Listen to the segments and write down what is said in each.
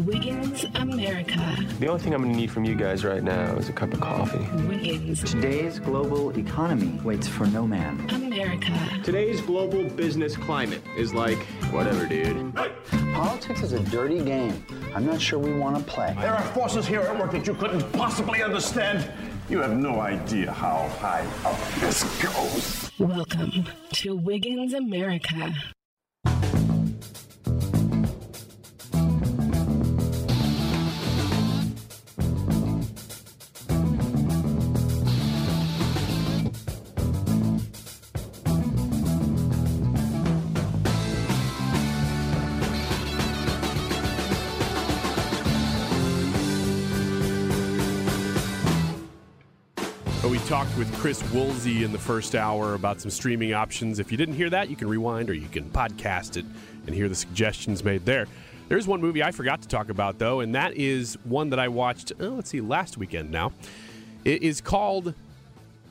Wiggins America. The only thing I'm going to need from you guys right now is a cup of coffee. Wiggins Today's global economy waits for no man. America. Today's global business climate is like, whatever, dude. Politics is a dirty game. I'm not sure we want to play. There are forces here at work that you couldn't possibly understand. You have no idea how high up this goes. Welcome to Wiggins America. With Chris Woolsey in the first hour about some streaming options. If you didn't hear that, you can rewind or you can podcast it and hear the suggestions made there. There's one movie I forgot to talk about, though, and that is one that I watched, oh, let's see, last weekend now. It is called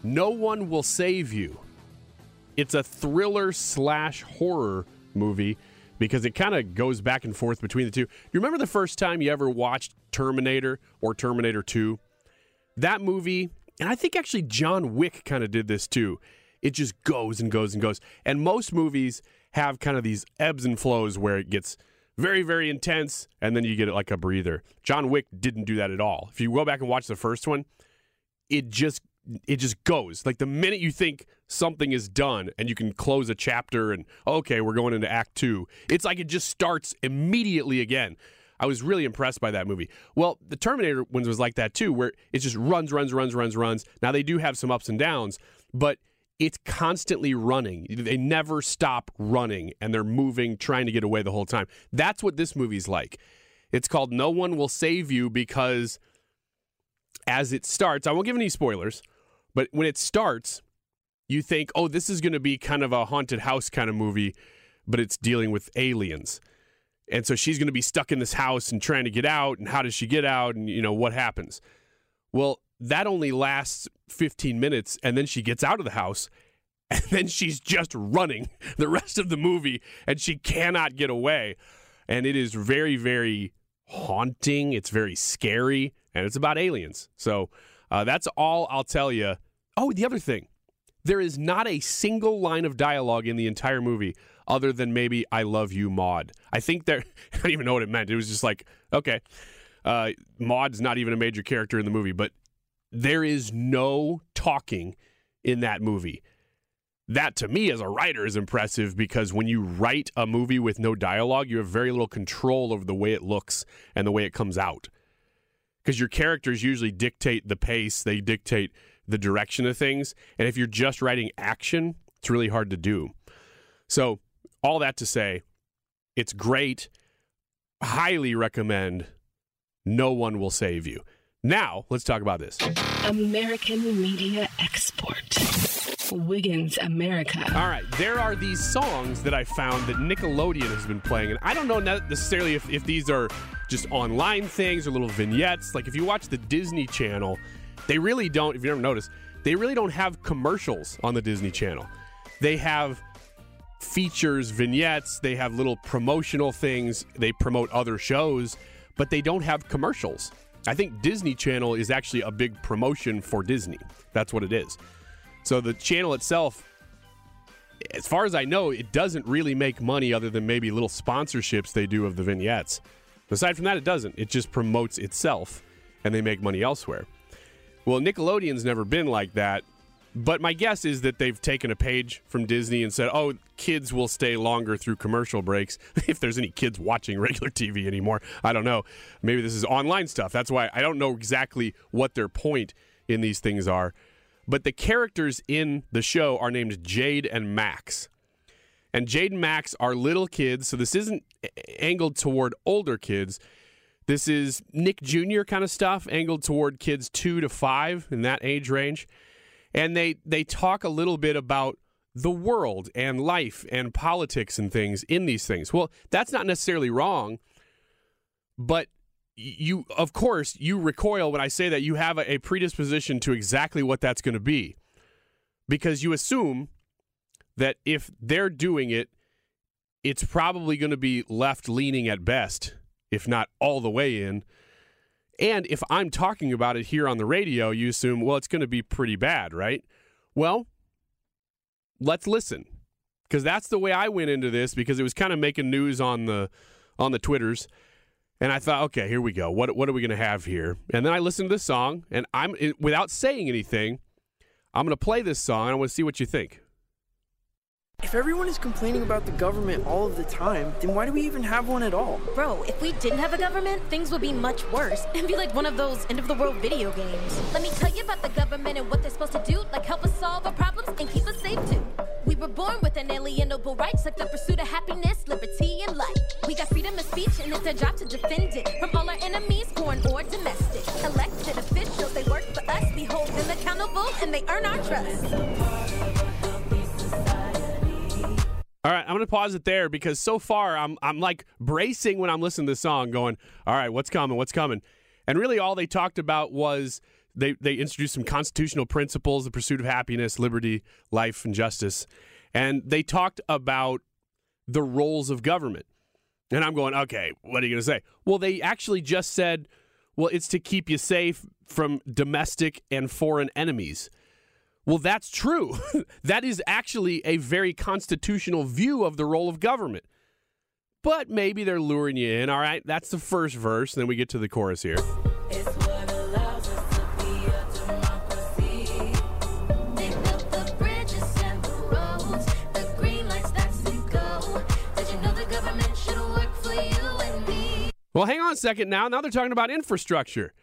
No One Will Save You. It's a thriller slash horror movie because it kind of goes back and forth between the two. You remember the first time you ever watched Terminator or Terminator 2? That movie, and I think actually John Wick kind of did this too. It just goes and goes and goes. And most movies have kind of these ebbs and flows where it gets very, very intense and then you get it like a breather. John Wick didn't do that at all. If you go back and watch the first one, it just it just goes. Like the minute you think something is done and you can close a chapter and okay, we're going into act 2. It's like it just starts immediately again. I was really impressed by that movie. Well, the Terminator ones was like that too, where it just runs, runs, runs, runs, runs. Now they do have some ups and downs, but it's constantly running. They never stop running and they're moving, trying to get away the whole time. That's what this movie's like. It's called No One Will Save You because as it starts, I won't give any spoilers, but when it starts, you think, oh, this is going to be kind of a haunted house kind of movie, but it's dealing with aliens. And so she's going to be stuck in this house and trying to get out. And how does she get out? And, you know, what happens? Well, that only lasts 15 minutes. And then she gets out of the house. And then she's just running the rest of the movie. And she cannot get away. And it is very, very haunting. It's very scary. And it's about aliens. So uh, that's all I'll tell you. Oh, the other thing there is not a single line of dialogue in the entire movie other than maybe "I love you, Maude." I think there. I don't even know what it meant. It was just like, okay, uh, Maude's not even a major character in the movie, but there is no talking in that movie. That to me as a writer is impressive because when you write a movie with no dialogue, you have very little control over the way it looks and the way it comes out. Because your characters usually dictate the pace, they dictate the direction of things. And if you're just writing action, it's really hard to do. So, all that to say, it's great. Highly recommend. No one will save you. Now, let's talk about this. American Media Export. Wiggins America. All right, there are these songs that I found that Nickelodeon has been playing, and I don't know necessarily if, if these are just online things or little vignettes. Like if you watch the Disney Channel, they really don't, if you ever notice, they really don't have commercials on the Disney Channel. They have features, vignettes, they have little promotional things, they promote other shows, but they don't have commercials. I think Disney Channel is actually a big promotion for Disney. That's what it is. So the channel itself, as far as I know, it doesn't really make money other than maybe little sponsorships they do of the vignettes. Aside from that, it doesn't. It just promotes itself and they make money elsewhere. Well, Nickelodeon's never been like that. But my guess is that they've taken a page from Disney and said, oh, kids will stay longer through commercial breaks. if there's any kids watching regular TV anymore, I don't know. Maybe this is online stuff. That's why I don't know exactly what their point in these things are. But the characters in the show are named Jade and Max. And Jade and Max are little kids, so this isn't angled toward older kids. This is Nick Jr. kind of stuff, angled toward kids two to five in that age range and they they talk a little bit about the world and life and politics and things in these things. Well, that's not necessarily wrong, but you of course you recoil when I say that you have a, a predisposition to exactly what that's going to be. Because you assume that if they're doing it, it's probably going to be left leaning at best, if not all the way in. And if I'm talking about it here on the radio, you assume, well, it's going to be pretty bad, right? Well, let's listen. Because that's the way I went into this because it was kind of making news on the on the Twitters. And I thought, okay, here we go. What what are we going to have here? And then I listened to this song and I'm without saying anything, I'm going to play this song and I want to see what you think. If everyone is complaining about the government all of the time, then why do we even have one at all? Bro, if we didn't have a government, things would be much worse and be like one of those end of the world video games. Let me tell you about the government and what they're supposed to do, like help us solve our problems and keep us safe too. We were born with inalienable rights, like the pursuit of happiness, liberty, and life. We got freedom of speech, and it's our job to defend it from all our enemies, foreign or domestic. Elected officials, they work for us, we hold them accountable, and they earn our trust. All right, I'm going to pause it there because so far I'm I'm like bracing when I'm listening to the song, going, "All right, what's coming? What's coming?" And really, all they talked about was they they introduced some constitutional principles: the pursuit of happiness, liberty, life, and justice, and they talked about the roles of government. And I'm going, okay, what are you going to say? Well, they actually just said, well, it's to keep you safe from domestic and foreign enemies. Well, that's true. that is actually a very constitutional view of the role of government. But maybe they're luring you in. All right, that's the first verse. Then we get to the chorus here. Well, hang on a second now. Now they're talking about infrastructure.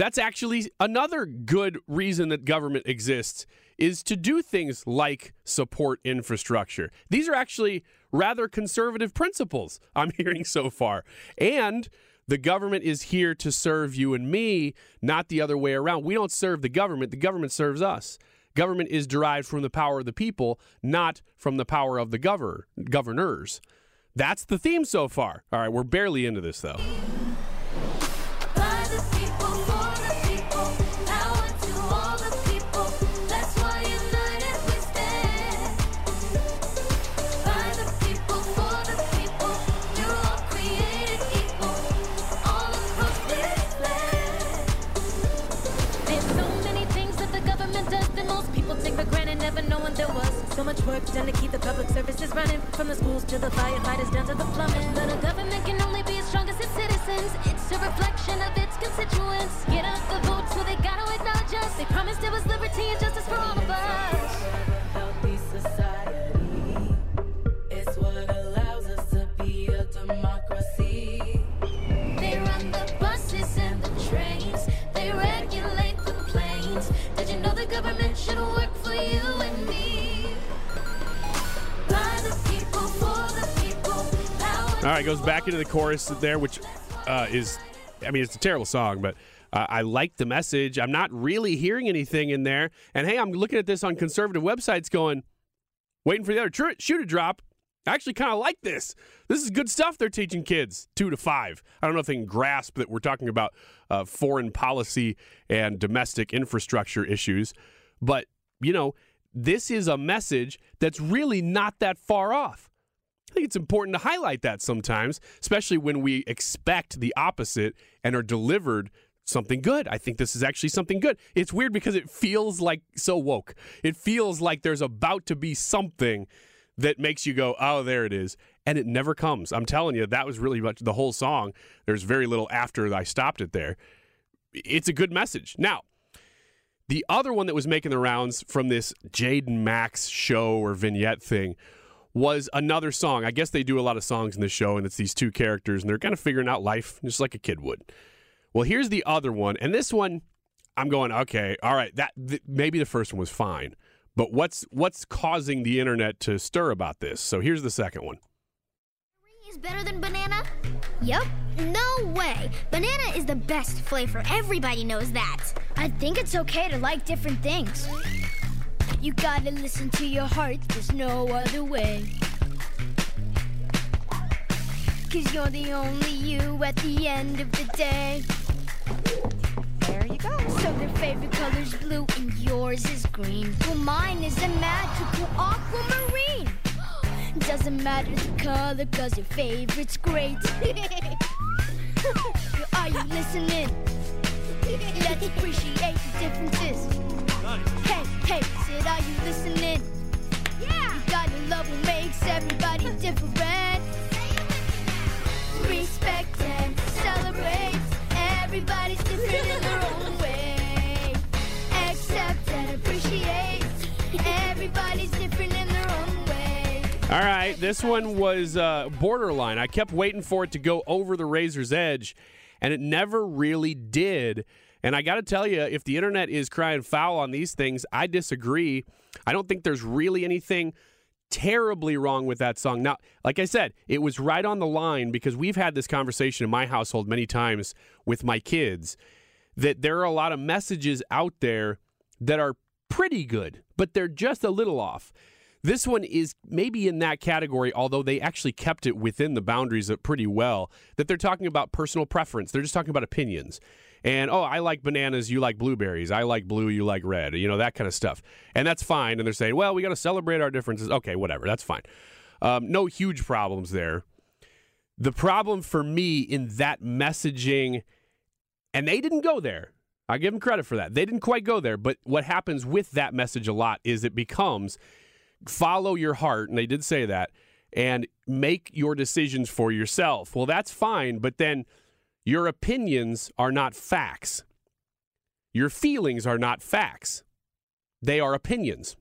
That's actually another good reason that government exists is to do things like support infrastructure. These are actually rather conservative principles I'm hearing so far. And the government is here to serve you and me, not the other way around. We don't serve the government, the government serves us. Government is derived from the power of the people, not from the power of the governor, governors. That's the theme so far. All right, we're barely into this though. So much work done to keep the public services running, from the schools to the firefighters down to the plumbing. But a government can only be as strong as its citizens. It's a reflection of its constituents. Get up the vote, so they gotta acknowledge us. They promised there was liberty and justice for all of us. Healthy society. It's what allows us to be a democracy. They run the buses and the trains. They regulate the planes. Did you know the government should work for you and me? All right, goes back into the chorus there, which uh, is, I mean, it's a terrible song, but uh, I like the message. I'm not really hearing anything in there. And hey, I'm looking at this on conservative websites going, waiting for the other tr- shoe to drop. I actually kind of like this. This is good stuff they're teaching kids, two to five. I don't know if they can grasp that we're talking about uh, foreign policy and domestic infrastructure issues, But, you know, this is a message that's really not that far off. I think it's important to highlight that sometimes, especially when we expect the opposite and are delivered something good. I think this is actually something good. It's weird because it feels like so woke. It feels like there's about to be something that makes you go, oh, there it is. And it never comes. I'm telling you, that was really much the whole song. There's very little after I stopped it there. It's a good message. Now, the other one that was making the rounds from this Jade and Max show or vignette thing was another song. I guess they do a lot of songs in this show, and it's these two characters, and they're kind of figuring out life just like a kid would. Well, here's the other one, and this one, I'm going, okay, all right, that th- maybe the first one was fine, but what's what's causing the internet to stir about this? So here's the second one. Is better than banana? Yep. No way. Banana is the best flavor. Everybody knows that. I think it's okay to like different things. You gotta listen to your heart, there's no other way. Cause you're the only you at the end of the day. There you go. So their favorite color's blue and yours is green. Well, mine is a magical aquamarine. Doesn't matter the color, cause your favorite's great. Are you listening? Let's appreciate the differences. Hey, hey, said, are you listening? Yeah! You gotta love what makes everybody different. Respect and celebrate. Everybody's different in their own way. Accept and appreciate. Everybody's different in their own way. All right, this one was uh, borderline. I kept waiting for it to go over the razor's edge, and it never really did. And I got to tell you, if the internet is crying foul on these things, I disagree. I don't think there's really anything terribly wrong with that song. Now, like I said, it was right on the line because we've had this conversation in my household many times with my kids that there are a lot of messages out there that are pretty good, but they're just a little off. This one is maybe in that category, although they actually kept it within the boundaries pretty well. That they're talking about personal preference. They're just talking about opinions. And oh, I like bananas, you like blueberries. I like blue, you like red. You know, that kind of stuff. And that's fine. And they're saying, well, we got to celebrate our differences. Okay, whatever. That's fine. Um, no huge problems there. The problem for me in that messaging, and they didn't go there. I give them credit for that. They didn't quite go there. But what happens with that message a lot is it becomes follow your heart, and they did say that, and make your decisions for yourself. Well, that's fine, but then your opinions are not facts. Your feelings are not facts. They are opinions.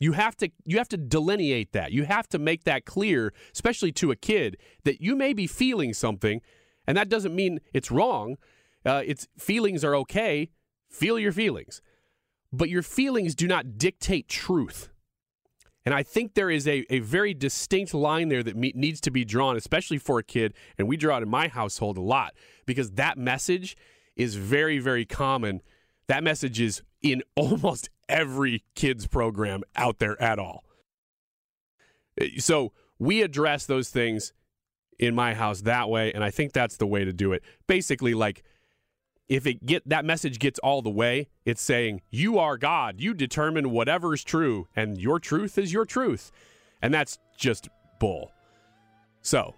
You have to you have to delineate that. You have to make that clear, especially to a kid, that you may be feeling something, and that doesn't mean it's wrong. Uh, it's feelings are okay. Feel your feelings, but your feelings do not dictate truth. And I think there is a, a very distinct line there that me- needs to be drawn, especially for a kid. And we draw it in my household a lot because that message is very, very common. That message is in almost every kid's program out there at all. Uh, so we address those things in my house that way. And I think that's the way to do it. Basically, like, if it get that message gets all the way, it's saying you are God. You determine whatever is true, and your truth is your truth, and that's just bull. So,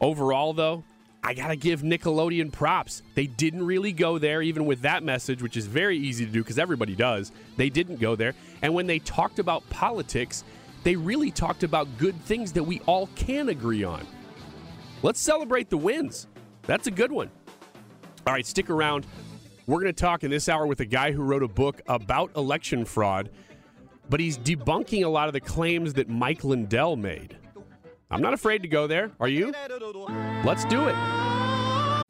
overall, though, I gotta give Nickelodeon props. They didn't really go there, even with that message, which is very easy to do because everybody does. They didn't go there, and when they talked about politics, they really talked about good things that we all can agree on. Let's celebrate the wins. That's a good one. All right, stick around. We're going to talk in this hour with a guy who wrote a book about election fraud, but he's debunking a lot of the claims that Mike Lindell made. I'm not afraid to go there. Are you? Let's do it.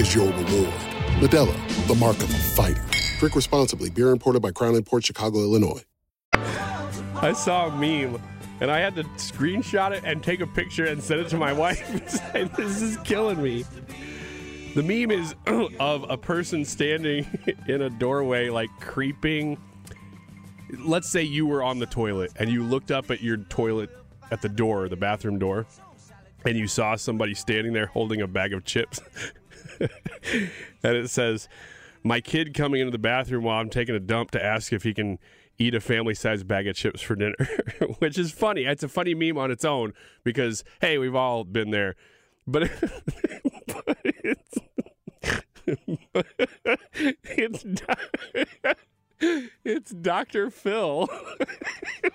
is your reward. Modelo, the mark of a fighter. Drink responsibly. Beer imported by Crown Port Chicago, Illinois. I saw a meme and I had to screenshot it and take a picture and send it to my wife This is killing me. The meme is of a person standing in a doorway, like creeping. Let's say you were on the toilet and you looked up at your toilet at the door, the bathroom door, and you saw somebody standing there holding a bag of chips. and it says, My kid coming into the bathroom while I'm taking a dump to ask if he can eat a family sized bag of chips for dinner, which is funny. It's a funny meme on its own because, hey, we've all been there. But, but it's, it's, it's Dr. Phil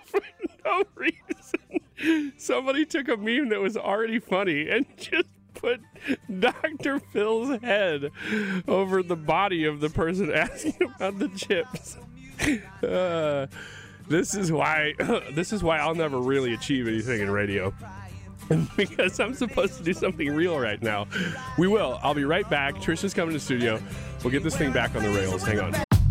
for no reason. Somebody took a meme that was already funny and just put Dr. Phil's head over the body of the person asking about the chips. Uh, this is why this is why I'll never really achieve anything in radio. because I'm supposed to do something real right now. We will. I'll be right back. Trisha's coming to the studio. We'll get this thing back on the rails. Hang on.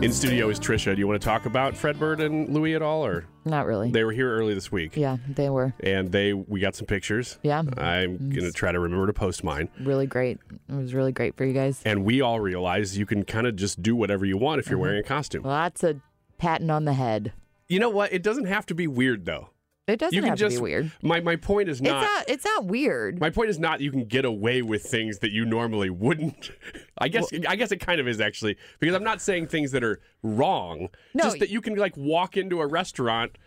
In studio is Trisha. Do you want to talk about Fredbird and Louie at all, or not really? They were here early this week. Yeah, they were. And they we got some pictures. Yeah, I'm gonna try to remember to post mine. Really great. It was really great for you guys. And we all realize you can kind of just do whatever you want if you're mm-hmm. wearing a costume. Well, that's a patting on the head. You know what? It doesn't have to be weird though. It doesn't you can have just, to be weird. My my point is not, it's not. It's not weird. My point is not you can get away with things that you normally wouldn't. I guess well, I guess it kind of is actually because I'm not saying things that are wrong. No, just that you can like walk into a restaurant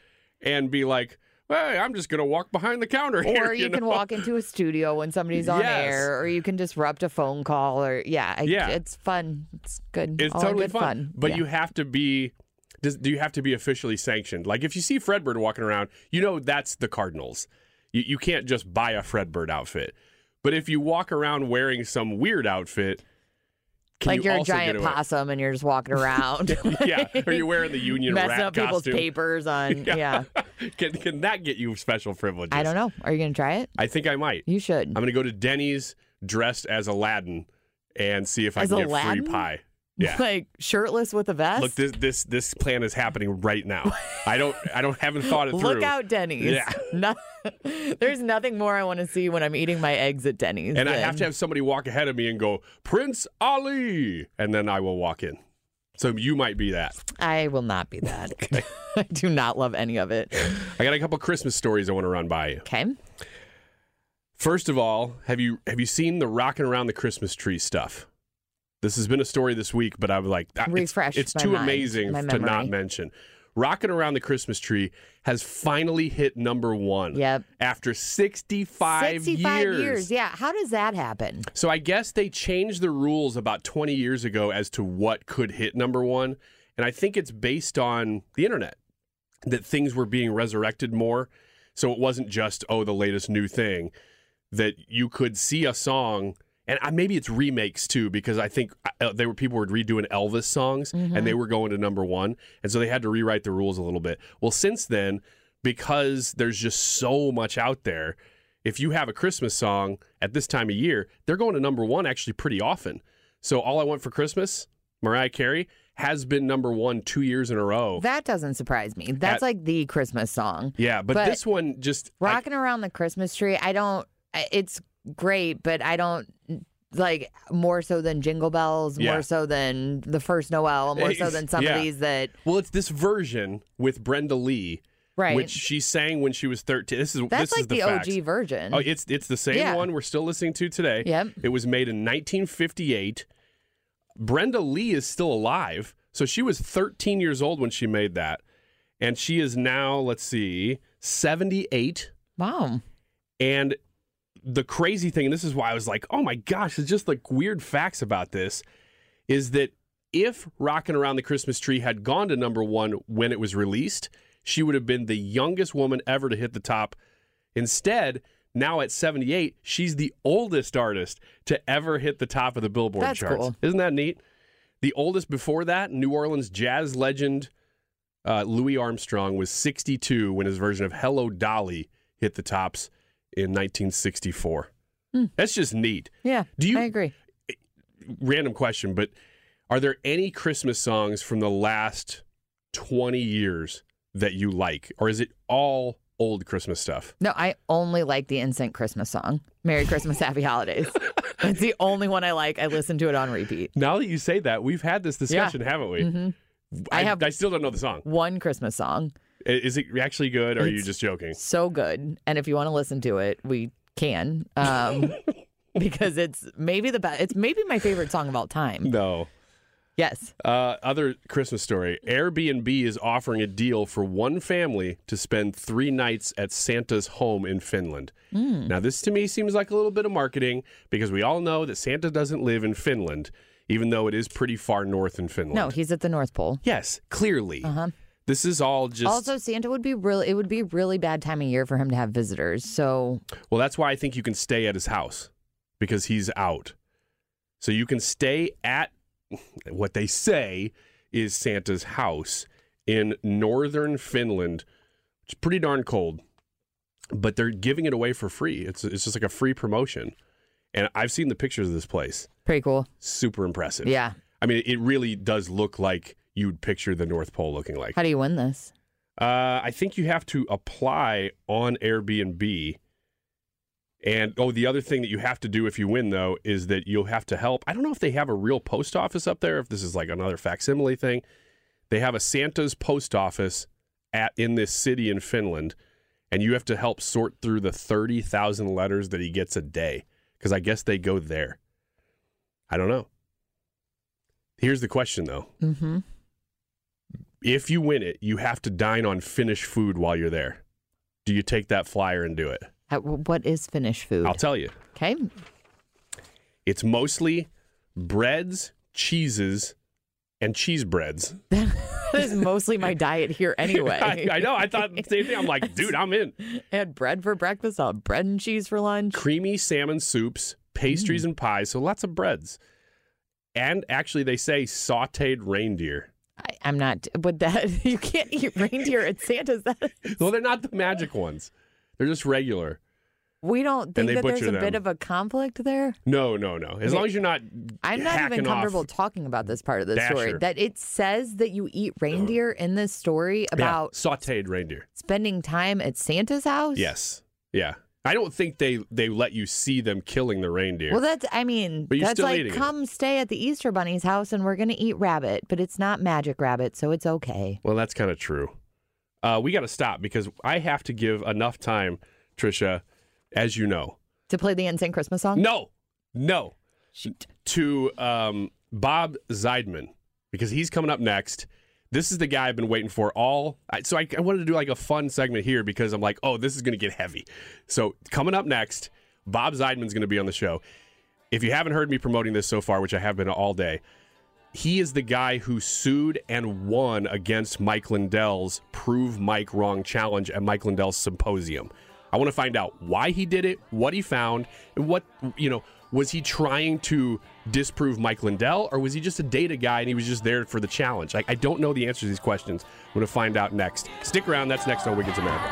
and be like, "Hey, I'm just gonna walk behind the counter." Or here, you, you can walk into a studio when somebody's on yes. air, or you can disrupt a phone call, or yeah, I, yeah, it's fun. It's good. It's All totally fun. fun. But yeah. you have to be does, do you have to be officially sanctioned? Like if you see Fredbird walking around, you know that's the Cardinals. You, you can't just buy a Fredbird outfit. But if you walk around wearing some weird outfit, like you are a giant possum and you're just walking around. yeah, or you're wearing the Union messing rat up people's costume. papers on. yeah. can, can that get you special privileges? I don't know. Are you going to try it? I think I might. You should. I'm going to go to Denny's dressed as Aladdin and see if I can get Aladdin? free pie. Yeah. Like shirtless with a vest. Look, this this this plan is happening right now. I don't I don't haven't thought it through. Look out, Denny's. Yeah. No, there's nothing more I want to see when I'm eating my eggs at Denny's. And I have to have somebody walk ahead of me and go, Prince Ali, and then I will walk in. So you might be that. I will not be that. I do not love any of it. I got a couple Christmas stories I want to run by you. Okay. First of all, have you have you seen the rocking around the Christmas tree stuff? This has been a story this week, but I was like, it's- Refresh It's, my too amazing my to not mention. Rocking around the Christmas tree has finally hit number one. Yep. After 65, 65 years. years. Yeah. How does that happen? So I guess they changed the rules about 20 years ago as to what could hit number one. And I think it's based on the internet that things were being resurrected more. So it wasn't just, oh, the latest new thing, that you could see a song and I, maybe it's remakes too because I think uh, they were people were redoing Elvis songs Mhm. and they were going to number one, and so they had to rewrite the rules a little bit. Well, since then, because there's just so much out there, if you have a Christmas song at this time of year, they're going to number one actually pretty often. So all I want for Christmas, Mariah Carey has been number one two years in a row. That doesn't surprise me. That's At- like the Christmas song. yeah, but, but- this one just I- Rocking around the Christmas tree, I don't, it's great, but I don't like more so than Jingle Bells, Yeah. more so than the first Noel, eh, more so than some Yeah. of these that, Well, it's this version with Brenda Lee, Right. Which she sang when she was thirteen. This is That's this like is the, the. OG version. Oh, it's it's the same Yeah. one we're still listening to today. Yep. It was made in 1958. Brenda Lee is still alive, so she was 13 years old when she made that, and she is now let's see 78. wow. And the crazy thing, and this is why I was like, oh my gosh, it's just like weird facts about this, is that if Rockin' Around the Christmas Tree had gone to number one when it was released, she would have been the youngest woman ever to hit the top. Instead, now at 78, she's the oldest artist to ever hit the top of the Billboard That's charts. cool. Isn't that neat? The oldest before that, New Orleans jazz legend uh, Louis Armstrong was 62 when his version of Hello Dolly hit the tops in 1964. Hmm. That's just neat. Yeah. Do you- I agree. Random question, but are there any Christmas songs from the last 20 years that you like? Or is it all old Christmas stuff? No, I only like the NSYNC Christmas song. Merry Christmas, Happy Holidays. It's the only one I like. I listen to it on repeat. Now that you say that, we've had this discussion, haven't we? Mhm. I, I have- I still don't know the song. One Christmas song. Is it actually good or are you just joking? So good. And if you want to listen to it, we can. Um, because it's maybe the best. It's maybe my favorite song of all time. No. Yes. Uh, other Christmas story Airbnb is offering a deal for one family to spend three nights at Santa's home in Finland. Mm. Now, this to me seems like a little bit of marketing because we all know that Santa doesn't live in Finland, even though it is pretty far north in Finland. No, he's at the North Pole. Yes, clearly. Uh huh. This is all just. Also, Santa would be really. It would be really bad time of year for him to have visitors. So Well, that's why I think you can stay at his house because he's out. So you can stay at what they say is Santa's house in northern Finland, It's pretty darn cold, but they're giving it away for free. It's it's just like a free promotion. And I've seen the pictures of this place. pretty cool. Super impressive. Yeah. I mean, it really does look like you'd picture the North Pole looking like. How do you win this? Uh, I think you have to apply on Airbnb. And oh, the other thing that you have to do if you win, though, is that you'll have to help. I don't know if they have a real post office up there, if this is like another facsimile thing. They have a Santa's post office at in this city in Finland, and you have to help sort through the 30,000 letters that he gets a day because I guess they go there. I don't know. Here's the question, though Mm-hmm. If you win it, you have to dine on Finnish food while you're there. Do you take that flyer and do it? Uh, what is Finnish food? I'll tell you. Okay. It's mostly breads, cheeses, and cheese breads. that is mostly my diet here anyway. I, I know. I thought the same thing. I'm like, dude, I'm in. I had bread for breakfast. Have bread and cheese for lunch. Creamy salmon soups, pastries, mm. and pies. So lots of breads. And actually, they say sauteed reindeer. I, I'm not. But that you can't eat reindeer at Santa's. That Well, they're not the magic ones. They're just regular. we don't think that there's a bit of a conflict there. No, no, no. As long as you're not. I'm not even comfortable talking about this part of the story. That it says that you eat reindeer in this story Yeah, about sauteed reindeer. spending time at Santa's house. Yes. Yeah. I don't think they they let you see them killing the reindeer. Well, that's, I mean, But you're that's still like, eating come stay at the Easter Bunny's house and we're going to eat rabbit, but it's not magic rabbit, so it's okay. Well, that's kind of true. Uh, we got to stop because I have to give enough time, Trisha, as you know. To play the NSYNC Christmas song? No, no, to um, Bob Zeidman because he's coming up next. This is the guy I've been waiting for all. So I, I wanted to do like a fun segment here because I'm like, oh, this is going to get heavy. So coming up next, Bob Zeidman's going to be on the show. If you haven't heard me promoting this so far, which I have been all day, he is the guy who sued and won against Mike Lindell's Prove Mike Wrong challenge at Mike Lindell's symposium. I want to find out why he did it, what he found, and what, you know, Was he trying to disprove Mike Lindell, or was he just a data guy and he was just there for the challenge? I, I don't know the answers to these questions. I'm going to find out next. Stick around. That's next on Wiggins America.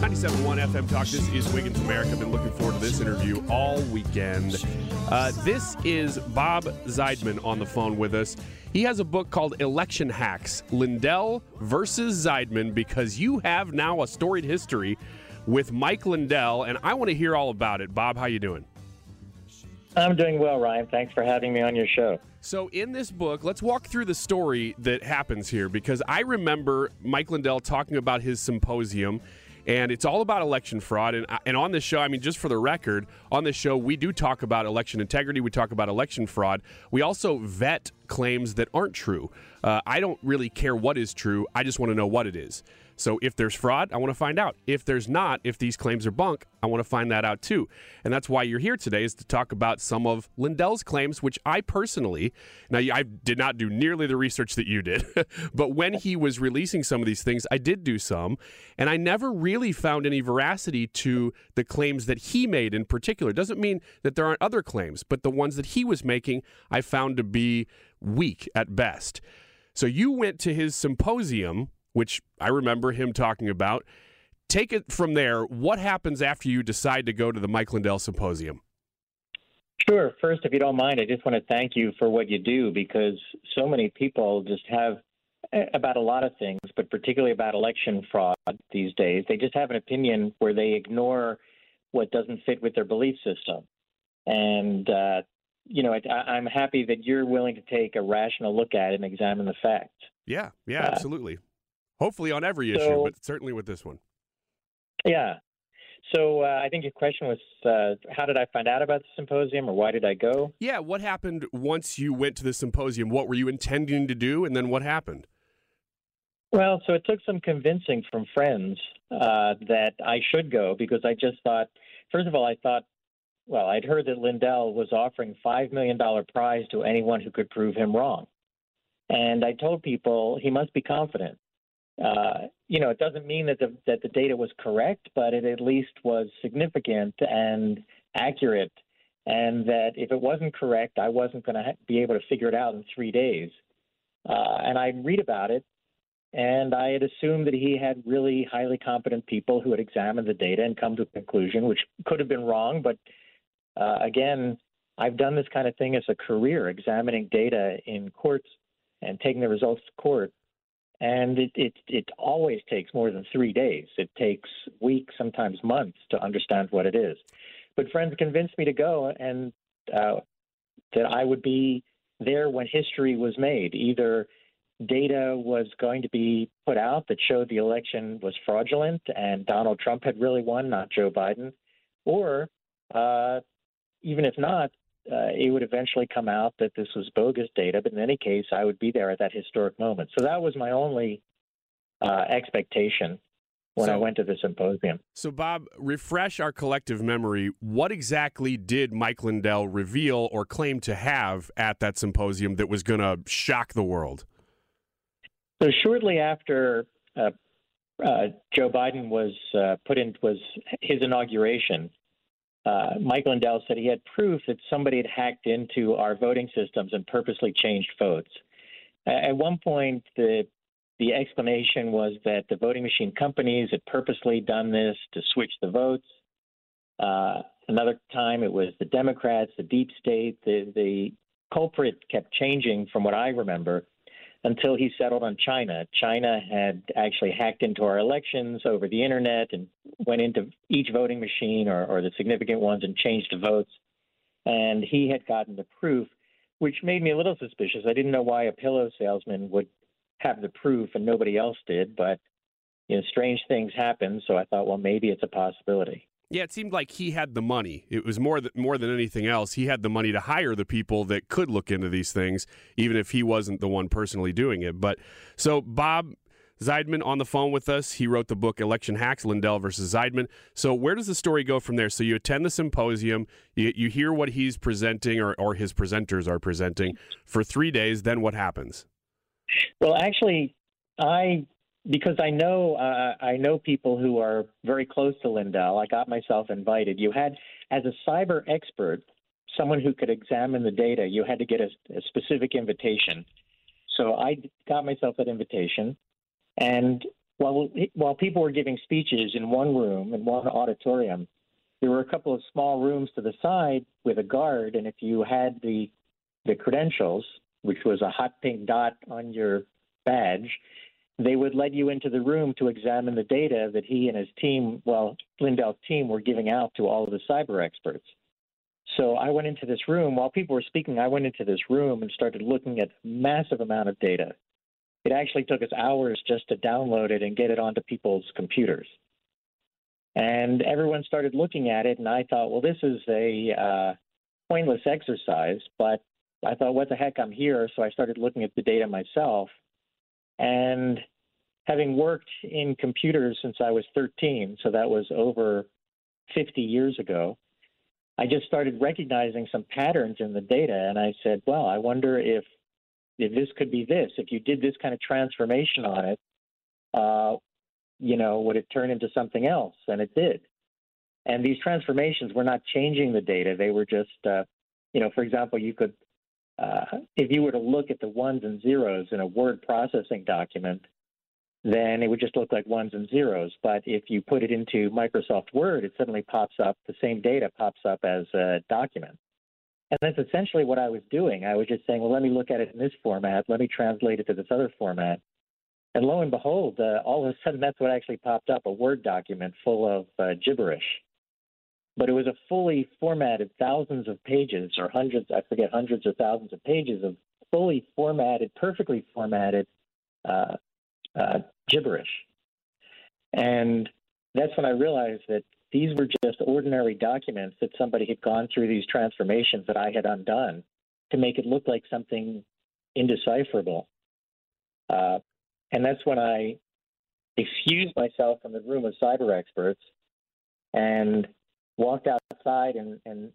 97.1 FM Talk. This is Wiggins America. Been looking forward to this interview all weekend. Uh, this is Bob Zeidman on the phone with us. He has a book called Election Hacks Lindell versus Zeidman because you have now a storied history with Mike Lindell, and I want to hear all about it. Bob, how you doing? I'm doing well, Ryan. Thanks for having me on your show. So, in this book, let's walk through the story that happens here because I remember Mike Lindell talking about his symposium and it's all about election fraud. And, and on this show, I mean, just for the record, on this show, we do talk about election integrity, we talk about election fraud. We also vet claims that aren't true. Uh, I don't really care what is true, I just want to know what it is. So if there's fraud, I want to find out. If there's not, if these claims are bunk, I want to find that out too. And that's why you're here today is to talk about some of Lindell's claims, which I personally, now I did not do nearly the research that you did, but when he was releasing some of these things, I did do some, and I never really found any veracity to the claims that he made in particular. Doesn't mean that there aren't other claims, but the ones that he was making, I found to be weak at best. So you went to his symposium which I remember him talking about. Take it from there. What happens after you decide to go to the Mike Lindell Symposium? Sure. First, if you don't mind, I just want to thank you for what you do because so many people just have eh, about a lot of things, but particularly about election fraud these days. They just have an opinion where they ignore what doesn't fit with their belief system. And, uh, you know, I, am happy that you're willing to take a rational look at it and examine the facts. Yeah, yeah, uh, absolutely. Hopefully on every issue, so, but certainly with this one. Yeah. So uh, I think your question was, uh, how did I find out about the symposium, or why did I go? Yeah, what happened once you went to the symposium? What were you intending to do, and then what happened? Well, so it took some convincing from friends uh, that I should go because I just thought, first of all, I thought, well, I'd heard that Lindell was offering five million dollar prize to anyone who could prove him wrong, and I told people he must be confident uh, you know, it doesn't mean that the that the data was correct, but it at least was significant and accurate, and that if it wasn't correct, I wasn't going to ha- be able to figure it out in three days. Uh, and I read about it, and I had assumed that he had really highly competent people who had examined the data and come to a conclusion, which could have been wrong. But uh, again, I've done this kind of thing as a career, examining data in courts and taking the results to court and it, it it always takes more than three days. It takes weeks, sometimes months, to understand what it is. But friends convinced me to go, and uh, that I would be there when history was made. Either data was going to be put out that showed the election was fraudulent and Donald Trump had really won, not Joe Biden, or uh, even if not, uh, it would eventually come out that this was bogus data. But in any case, I would be there at that historic moment. So that was my only uh, expectation when so, I went to the symposium. So, Bob, refresh our collective memory. What exactly did Mike Lindell reveal or claim to have at that symposium that was going to shock the world? So, shortly after uh, uh Joe Biden was uh, put in was his inauguration, uh, Mike Lindell said he had proof that somebody had hacked into our voting systems and purposely changed votes. At one point, the the explanation was that the voting machine companies had purposely done this to switch the votes. Uh, another time, it was the Democrats, the deep state. The the culprit kept changing, from what I remember until he settled on China. China had actually hacked into our elections over the internet and went into each voting machine or, or the significant ones and changed the votes. And he had gotten the proof, which made me a little suspicious. I didn't know why a pillow salesman would have the proof and nobody else did, but you know, strange things happen. So I thought, well, maybe it's a possibility. Yeah, it seemed like he had the money. It was more than more than anything else. He had the money to hire the people that could look into these things, even if he wasn't the one personally doing it. But so Bob Zeidman on the phone with us. He wrote the book Election Hacks: Lindell versus Zeidman. So where does the story go from there? So you attend the symposium, you, you hear what he's presenting or, or his presenters are presenting for three days. Then what happens? Well, actually, I because I know uh, I know people who are very close to Lindell. I got myself invited. You had, as a cyber expert, someone who could examine the data. You had to get a, a specific invitation. So I got myself that invitation, and while while people were giving speeches in one room in one auditorium, there were a couple of small rooms to the side with a guard, and if you had the the credentials, which was a hot pink dot on your badge, they would let you into the room to examine the data that he and his team, well, Lindell's team, were giving out to all of the cyber experts. So I went into this room while people were speaking. I went into this room and started looking at massive amount of data. It actually took us hours just to download it and get it onto people's computers. And everyone started looking at it, and I thought, well, this is a uh, pointless exercise. But I thought, what the heck, I'm here. So I started looking at the data myself. And having worked in computers since I was 13, so that was over 50 years ago, I just started recognizing some patterns in the data. And I said, well, I wonder if if this could be this. If you did this kind of transformation on it, uh, you know, would it turn into something else? And it did. And these transformations were not changing the data. They were just, uh, you know, for example, you could, uh, if you were to look at the ones and zeros in a word processing document, then it would just look like ones and zeros. But if you put it into Microsoft Word, it suddenly pops up, the same data pops up as a document. And that's essentially what I was doing. I was just saying, well, let me look at it in this format. Let me translate it to this other format. And lo and behold, uh, all of a sudden, that's what actually popped up a Word document full of uh, gibberish. But it was a fully formatted, thousands of pages, or hundreds, I forget, hundreds or thousands of pages of fully formatted, perfectly formatted uh, uh gibberish. And that's when I realized that these were just ordinary documents that somebody had gone through these transformations that I had undone to make it look like something indecipherable. Uh, and that's when I excused myself from the room of cyber experts and walked outside and, and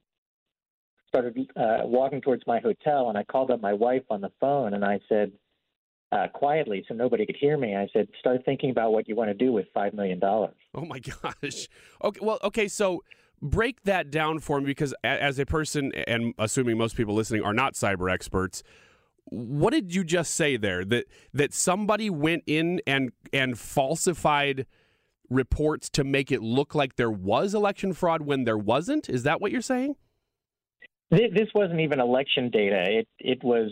started uh, walking towards my hotel. And I called up my wife on the phone and I said, uh, quietly so nobody could hear me. I said, start thinking about what you want to do with $5 million. Oh, my gosh. Okay, well, okay, so break that down for me because as a person, and assuming most people listening are not cyber experts, what did you just say there? That that somebody went in and and falsified reports to make it look like there was election fraud when there wasn't? Is that what you're saying? This wasn't even election data. It it was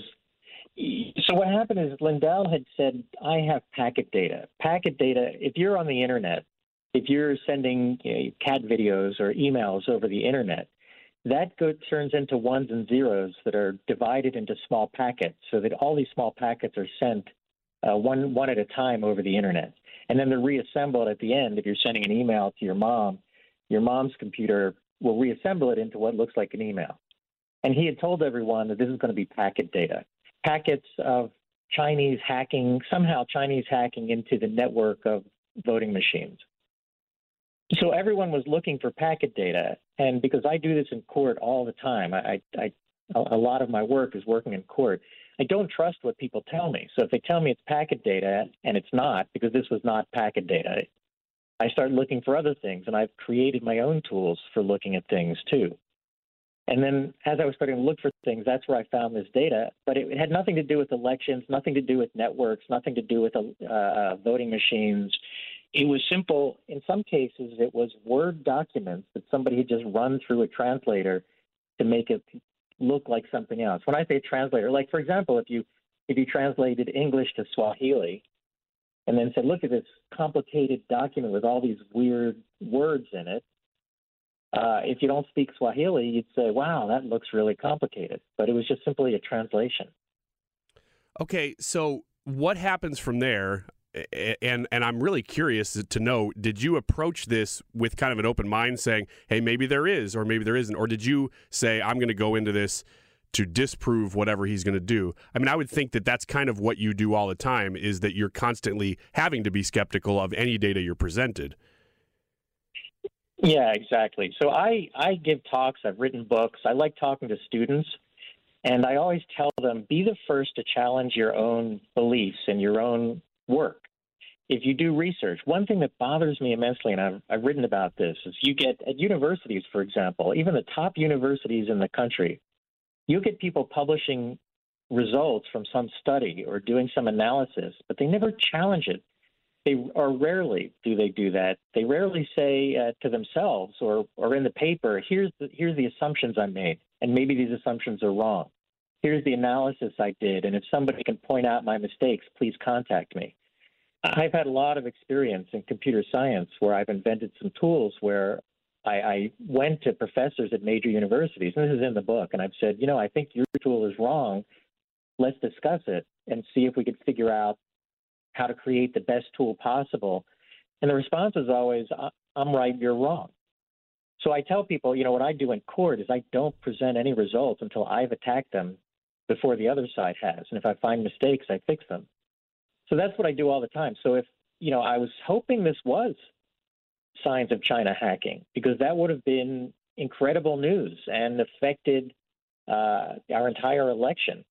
so what happened is Lindell had said, I have packet data. Packet data, if you're on the internet, if you're sending you know, cat videos or emails over the internet, that turns into ones and zeros that are divided into small packets so that all these small packets are sent uh, one, one at a time over the internet. And then they're reassembled at the end. If you're sending an email to your mom, your mom's computer will reassemble it into what looks like an email. And he had told everyone that this is going to be packet data packets of Chinese hacking, somehow Chinese hacking into the network of voting machines. So everyone was looking for packet data, and because I do this in court all the time, I, I, a lot of my work is working in court. I don't trust what people tell me. So if they tell me it's packet data and it's not, because this was not packet data, I start looking for other things, and I've created my own tools for looking at things too. And then as I was starting to look for things, that's where I found this data. But it had nothing to do with elections, nothing to do with networks, nothing to do with uh, uh, voting machines. It was simple. In some cases, it was Word documents that somebody had just run through a translator to make it look like something else. When I say translator, like for example, if you if you translated English to Swahili and then said, "Look at this complicated document with all these weird words in it," uh, if you don't speak Swahili, you'd say, wow, that looks really complicated. But it was just simply a translation. Okay, so what happens from there? And and I'm really curious to know: Did you approach this with kind of an open mind, saying, "Hey, maybe there is, or maybe there isn't," or did you say, "I'm going to go into this to disprove whatever he's going to do"? I mean, I would think that that's kind of what you do all the time: is that you're constantly having to be skeptical of any data you're presented. Yeah, exactly. So I, I give talks, I've written books, I like talking to students, and I always tell them be the first to challenge your own beliefs and your own work. If you do research, one thing that bothers me immensely, and I've, I've written about this, is you get at universities, for example, even the top universities in the country, you get people publishing results from some study or doing some analysis, but they never challenge it. They or rarely do they do that. They rarely say uh, to themselves or or in the paper, "Here's the here's the assumptions I made, and maybe these assumptions are wrong. Here's the analysis I did, and if somebody can point out my mistakes, please contact me." I've had a lot of experience in computer science where I've invented some tools where I, I went to professors at major universities, and this is in the book, and I've said, you know, I think your tool is wrong. Let's discuss it and see if we could figure out how to create the best tool possible. And the response is always, I'm right, you're wrong. So I tell people, you know, what I do in court is I don't present any results until I've attacked them before the other side has. And if I find mistakes, I fix them. So that's what I do all the time. So if, you know, I was hoping this was signs of China hacking because that would have been incredible news and affected uh, our entire election.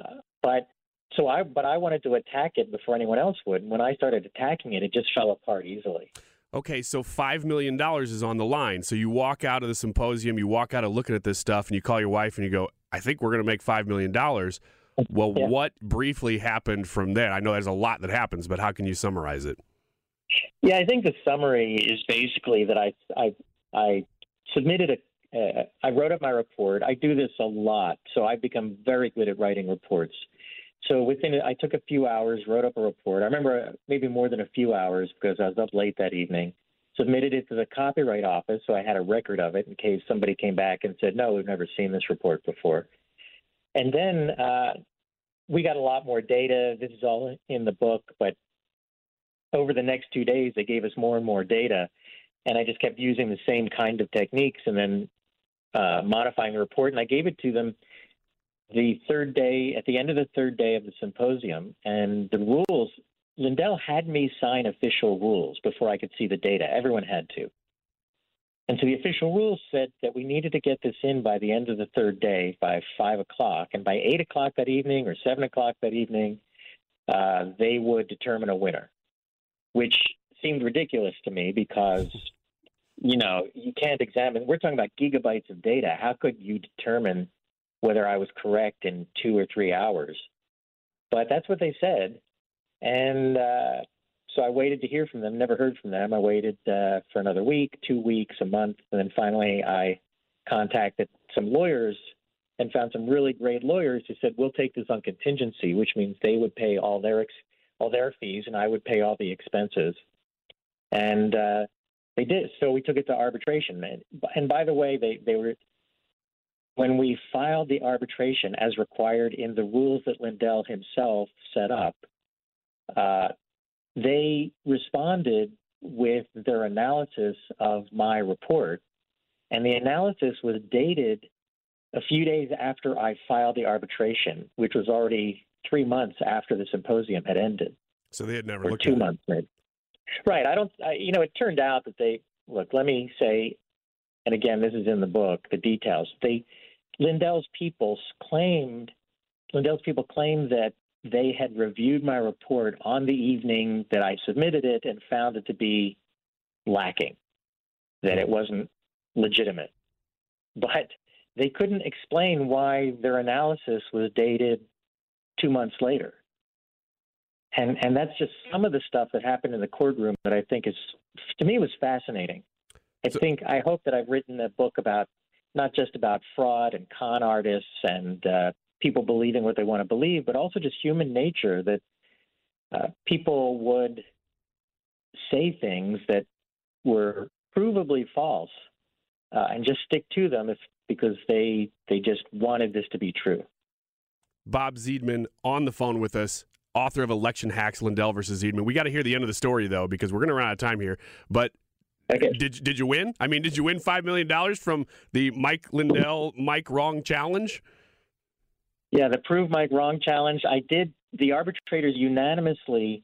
Uh, but so I, but I wanted to attack it before anyone else would. And when I started attacking it, it just fell apart easily. Okay, so $5 million is on the line. So you walk out of the symposium, you walk out of looking at this stuff, and you call your wife and you go, I think we're going to make $5 million. Well, yeah. what briefly happened from there? I know there's a lot that happens, but how can you summarize it? Yeah, I think the summary is basically that I I I submitted a uh, I wrote up my report. I do this a lot, so I've become very good at writing reports. So within I took a few hours, wrote up a report. I remember maybe more than a few hours because I was up late that evening. Submitted it to the copyright office, so I had a record of it in case somebody came back and said, "No, we've never seen this report before." And then uh, we got a lot more data. This is all in the book, but over the next two days, they gave us more and more data. And I just kept using the same kind of techniques and then uh, modifying the report. And I gave it to them the third day, at the end of the third day of the symposium. And the rules, Lindell had me sign official rules before I could see the data. Everyone had to. And so the official rules said that we needed to get this in by the end of the third day, by five o'clock. And by eight o'clock that evening or seven o'clock that evening, uh, they would determine a winner, which seemed ridiculous to me because, you know, you can't examine, we're talking about gigabytes of data. How could you determine whether I was correct in two or three hours? But that's what they said. And uh, so I waited to hear from them, never heard from them. I waited uh, for another week, two weeks, a month, and then finally I contacted some lawyers and found some really great lawyers who said, "We'll take this on contingency," which means they would pay all their ex- all their fees and I would pay all the expenses. And uh, they did. So we took it to arbitration. And, and by the way, they they were when we filed the arbitration as required in the rules that Lindell himself set up. Uh, they responded with their analysis of my report, and the analysis was dated a few days after I filed the arbitration, which was already three months after the symposium had ended. So they had never or looked two months, maybe. Right. I don't. I, you know, it turned out that they look. Let me say, and again, this is in the book. The details. They Lindell's people claimed. Lindell's people claimed that they had reviewed my report on the evening that I submitted it and found it to be lacking, that it wasn't legitimate. But they couldn't explain why their analysis was dated two months later. And and that's just some of the stuff that happened in the courtroom that I think is to me was fascinating. I think I hope that I've written a book about not just about fraud and con artists and uh, people believing what they want to believe, but also just human nature that uh, people would say things that were provably false uh, and just stick to them if, because they they just wanted this to be true. Bob Zeidman on the phone with us, author of Election Hacks, Lindell versus Zeidman. We got to hear the end of the story though, because we're going to run out of time here. But okay. did did you win? I mean, did you win five million dollars from the Mike Lindell Mike Wrong challenge? Yeah, the Prove Mike Wrong challenge. I did. The arbitrators unanimously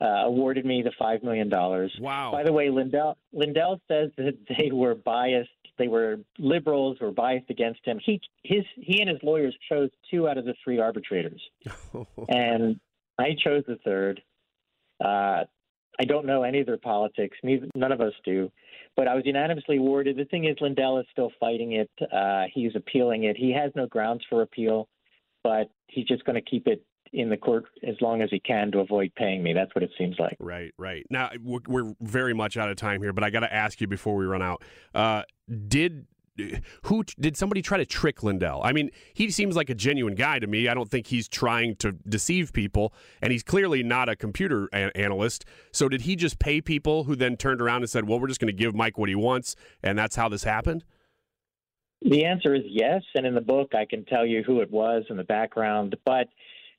uh, awarded me the five million dollars. Wow. By the way, Lindell Lindell says that they were biased. They were liberals, were biased against him. He his he and his lawyers chose two out of the three arbitrators, and I chose the third. Uh, I don't know any of their politics. None of us do. But I was unanimously awarded. The thing is, Lindell is still fighting it. Uh, he's appealing it. He has no grounds for appeal, but he's just going to keep it in the court as long as he can to avoid paying me. That's what it seems like. Right, right. Now we're, very much out of time here, but I got to ask you before we run out. Uh, did who did somebody try to trick Lindell? I mean, he seems like a genuine guy to me. I don't think he's trying to deceive people, and he's clearly not a computer analyst. So, did he just pay people who then turned around and said, "Well, we're just going to give Mike what he wants," and that's how this happened? The answer is yes, and in the book I can tell you who it was and the background. But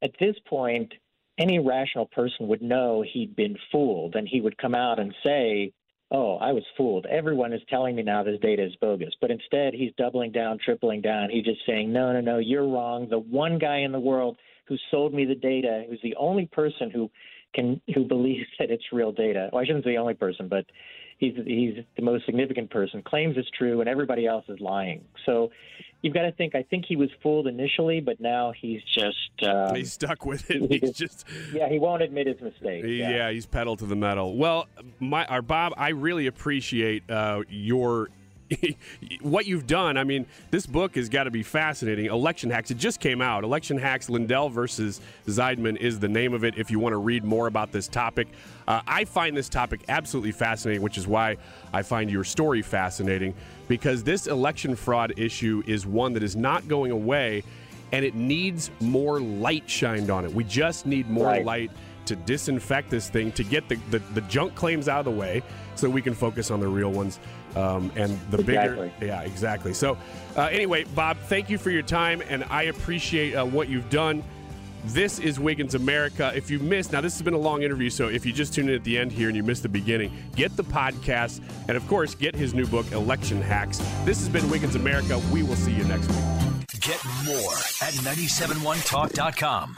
at this point, any rational person would know he'd been fooled, and he would come out and say, oh, I was fooled. Everyone is telling me now this data is bogus. But instead, he's doubling down, tripling down. He's just saying, no, no, no, you're wrong. The one guy in the world who sold me the data, who's the only person who can who believes that it's real data. Well, I shouldn't say the only person, but he's he's the most significant person. Claims it's true, and everybody else is lying. So you've got to think. I think he was fooled initially, but now he's just um, he's stuck with it. He's just yeah, he won't admit his mistake. Yeah, Yeah, he's pedal to the metal. Well, my our Bob, I really appreciate uh, your what you've done. I mean, this book has got to be fascinating. Election Hacks. It just came out. Election Hacks Lindell versus Zeidman is the name of it. If you want to read more about this topic, uh, I find this topic absolutely fascinating, which is why I find your story fascinating because this election fraud issue is one that is not going away, and it needs more light shined on it. We just need more Right. light to disinfect this thing to get the, the, the junk claims out of the way so we can focus on the real ones um, and the Exactly. bigger yeah exactly so uh, anyway bob thank you for your time and i appreciate uh, what you've done this is Wiggins America. If you missed, now this has been a long interview, so if you just tuned in at the end here and you missed the beginning, get the podcast and, of course, get his new book, Election Hacks. This has been Wiggins America. We will see you next week. Get more at 971talk.com.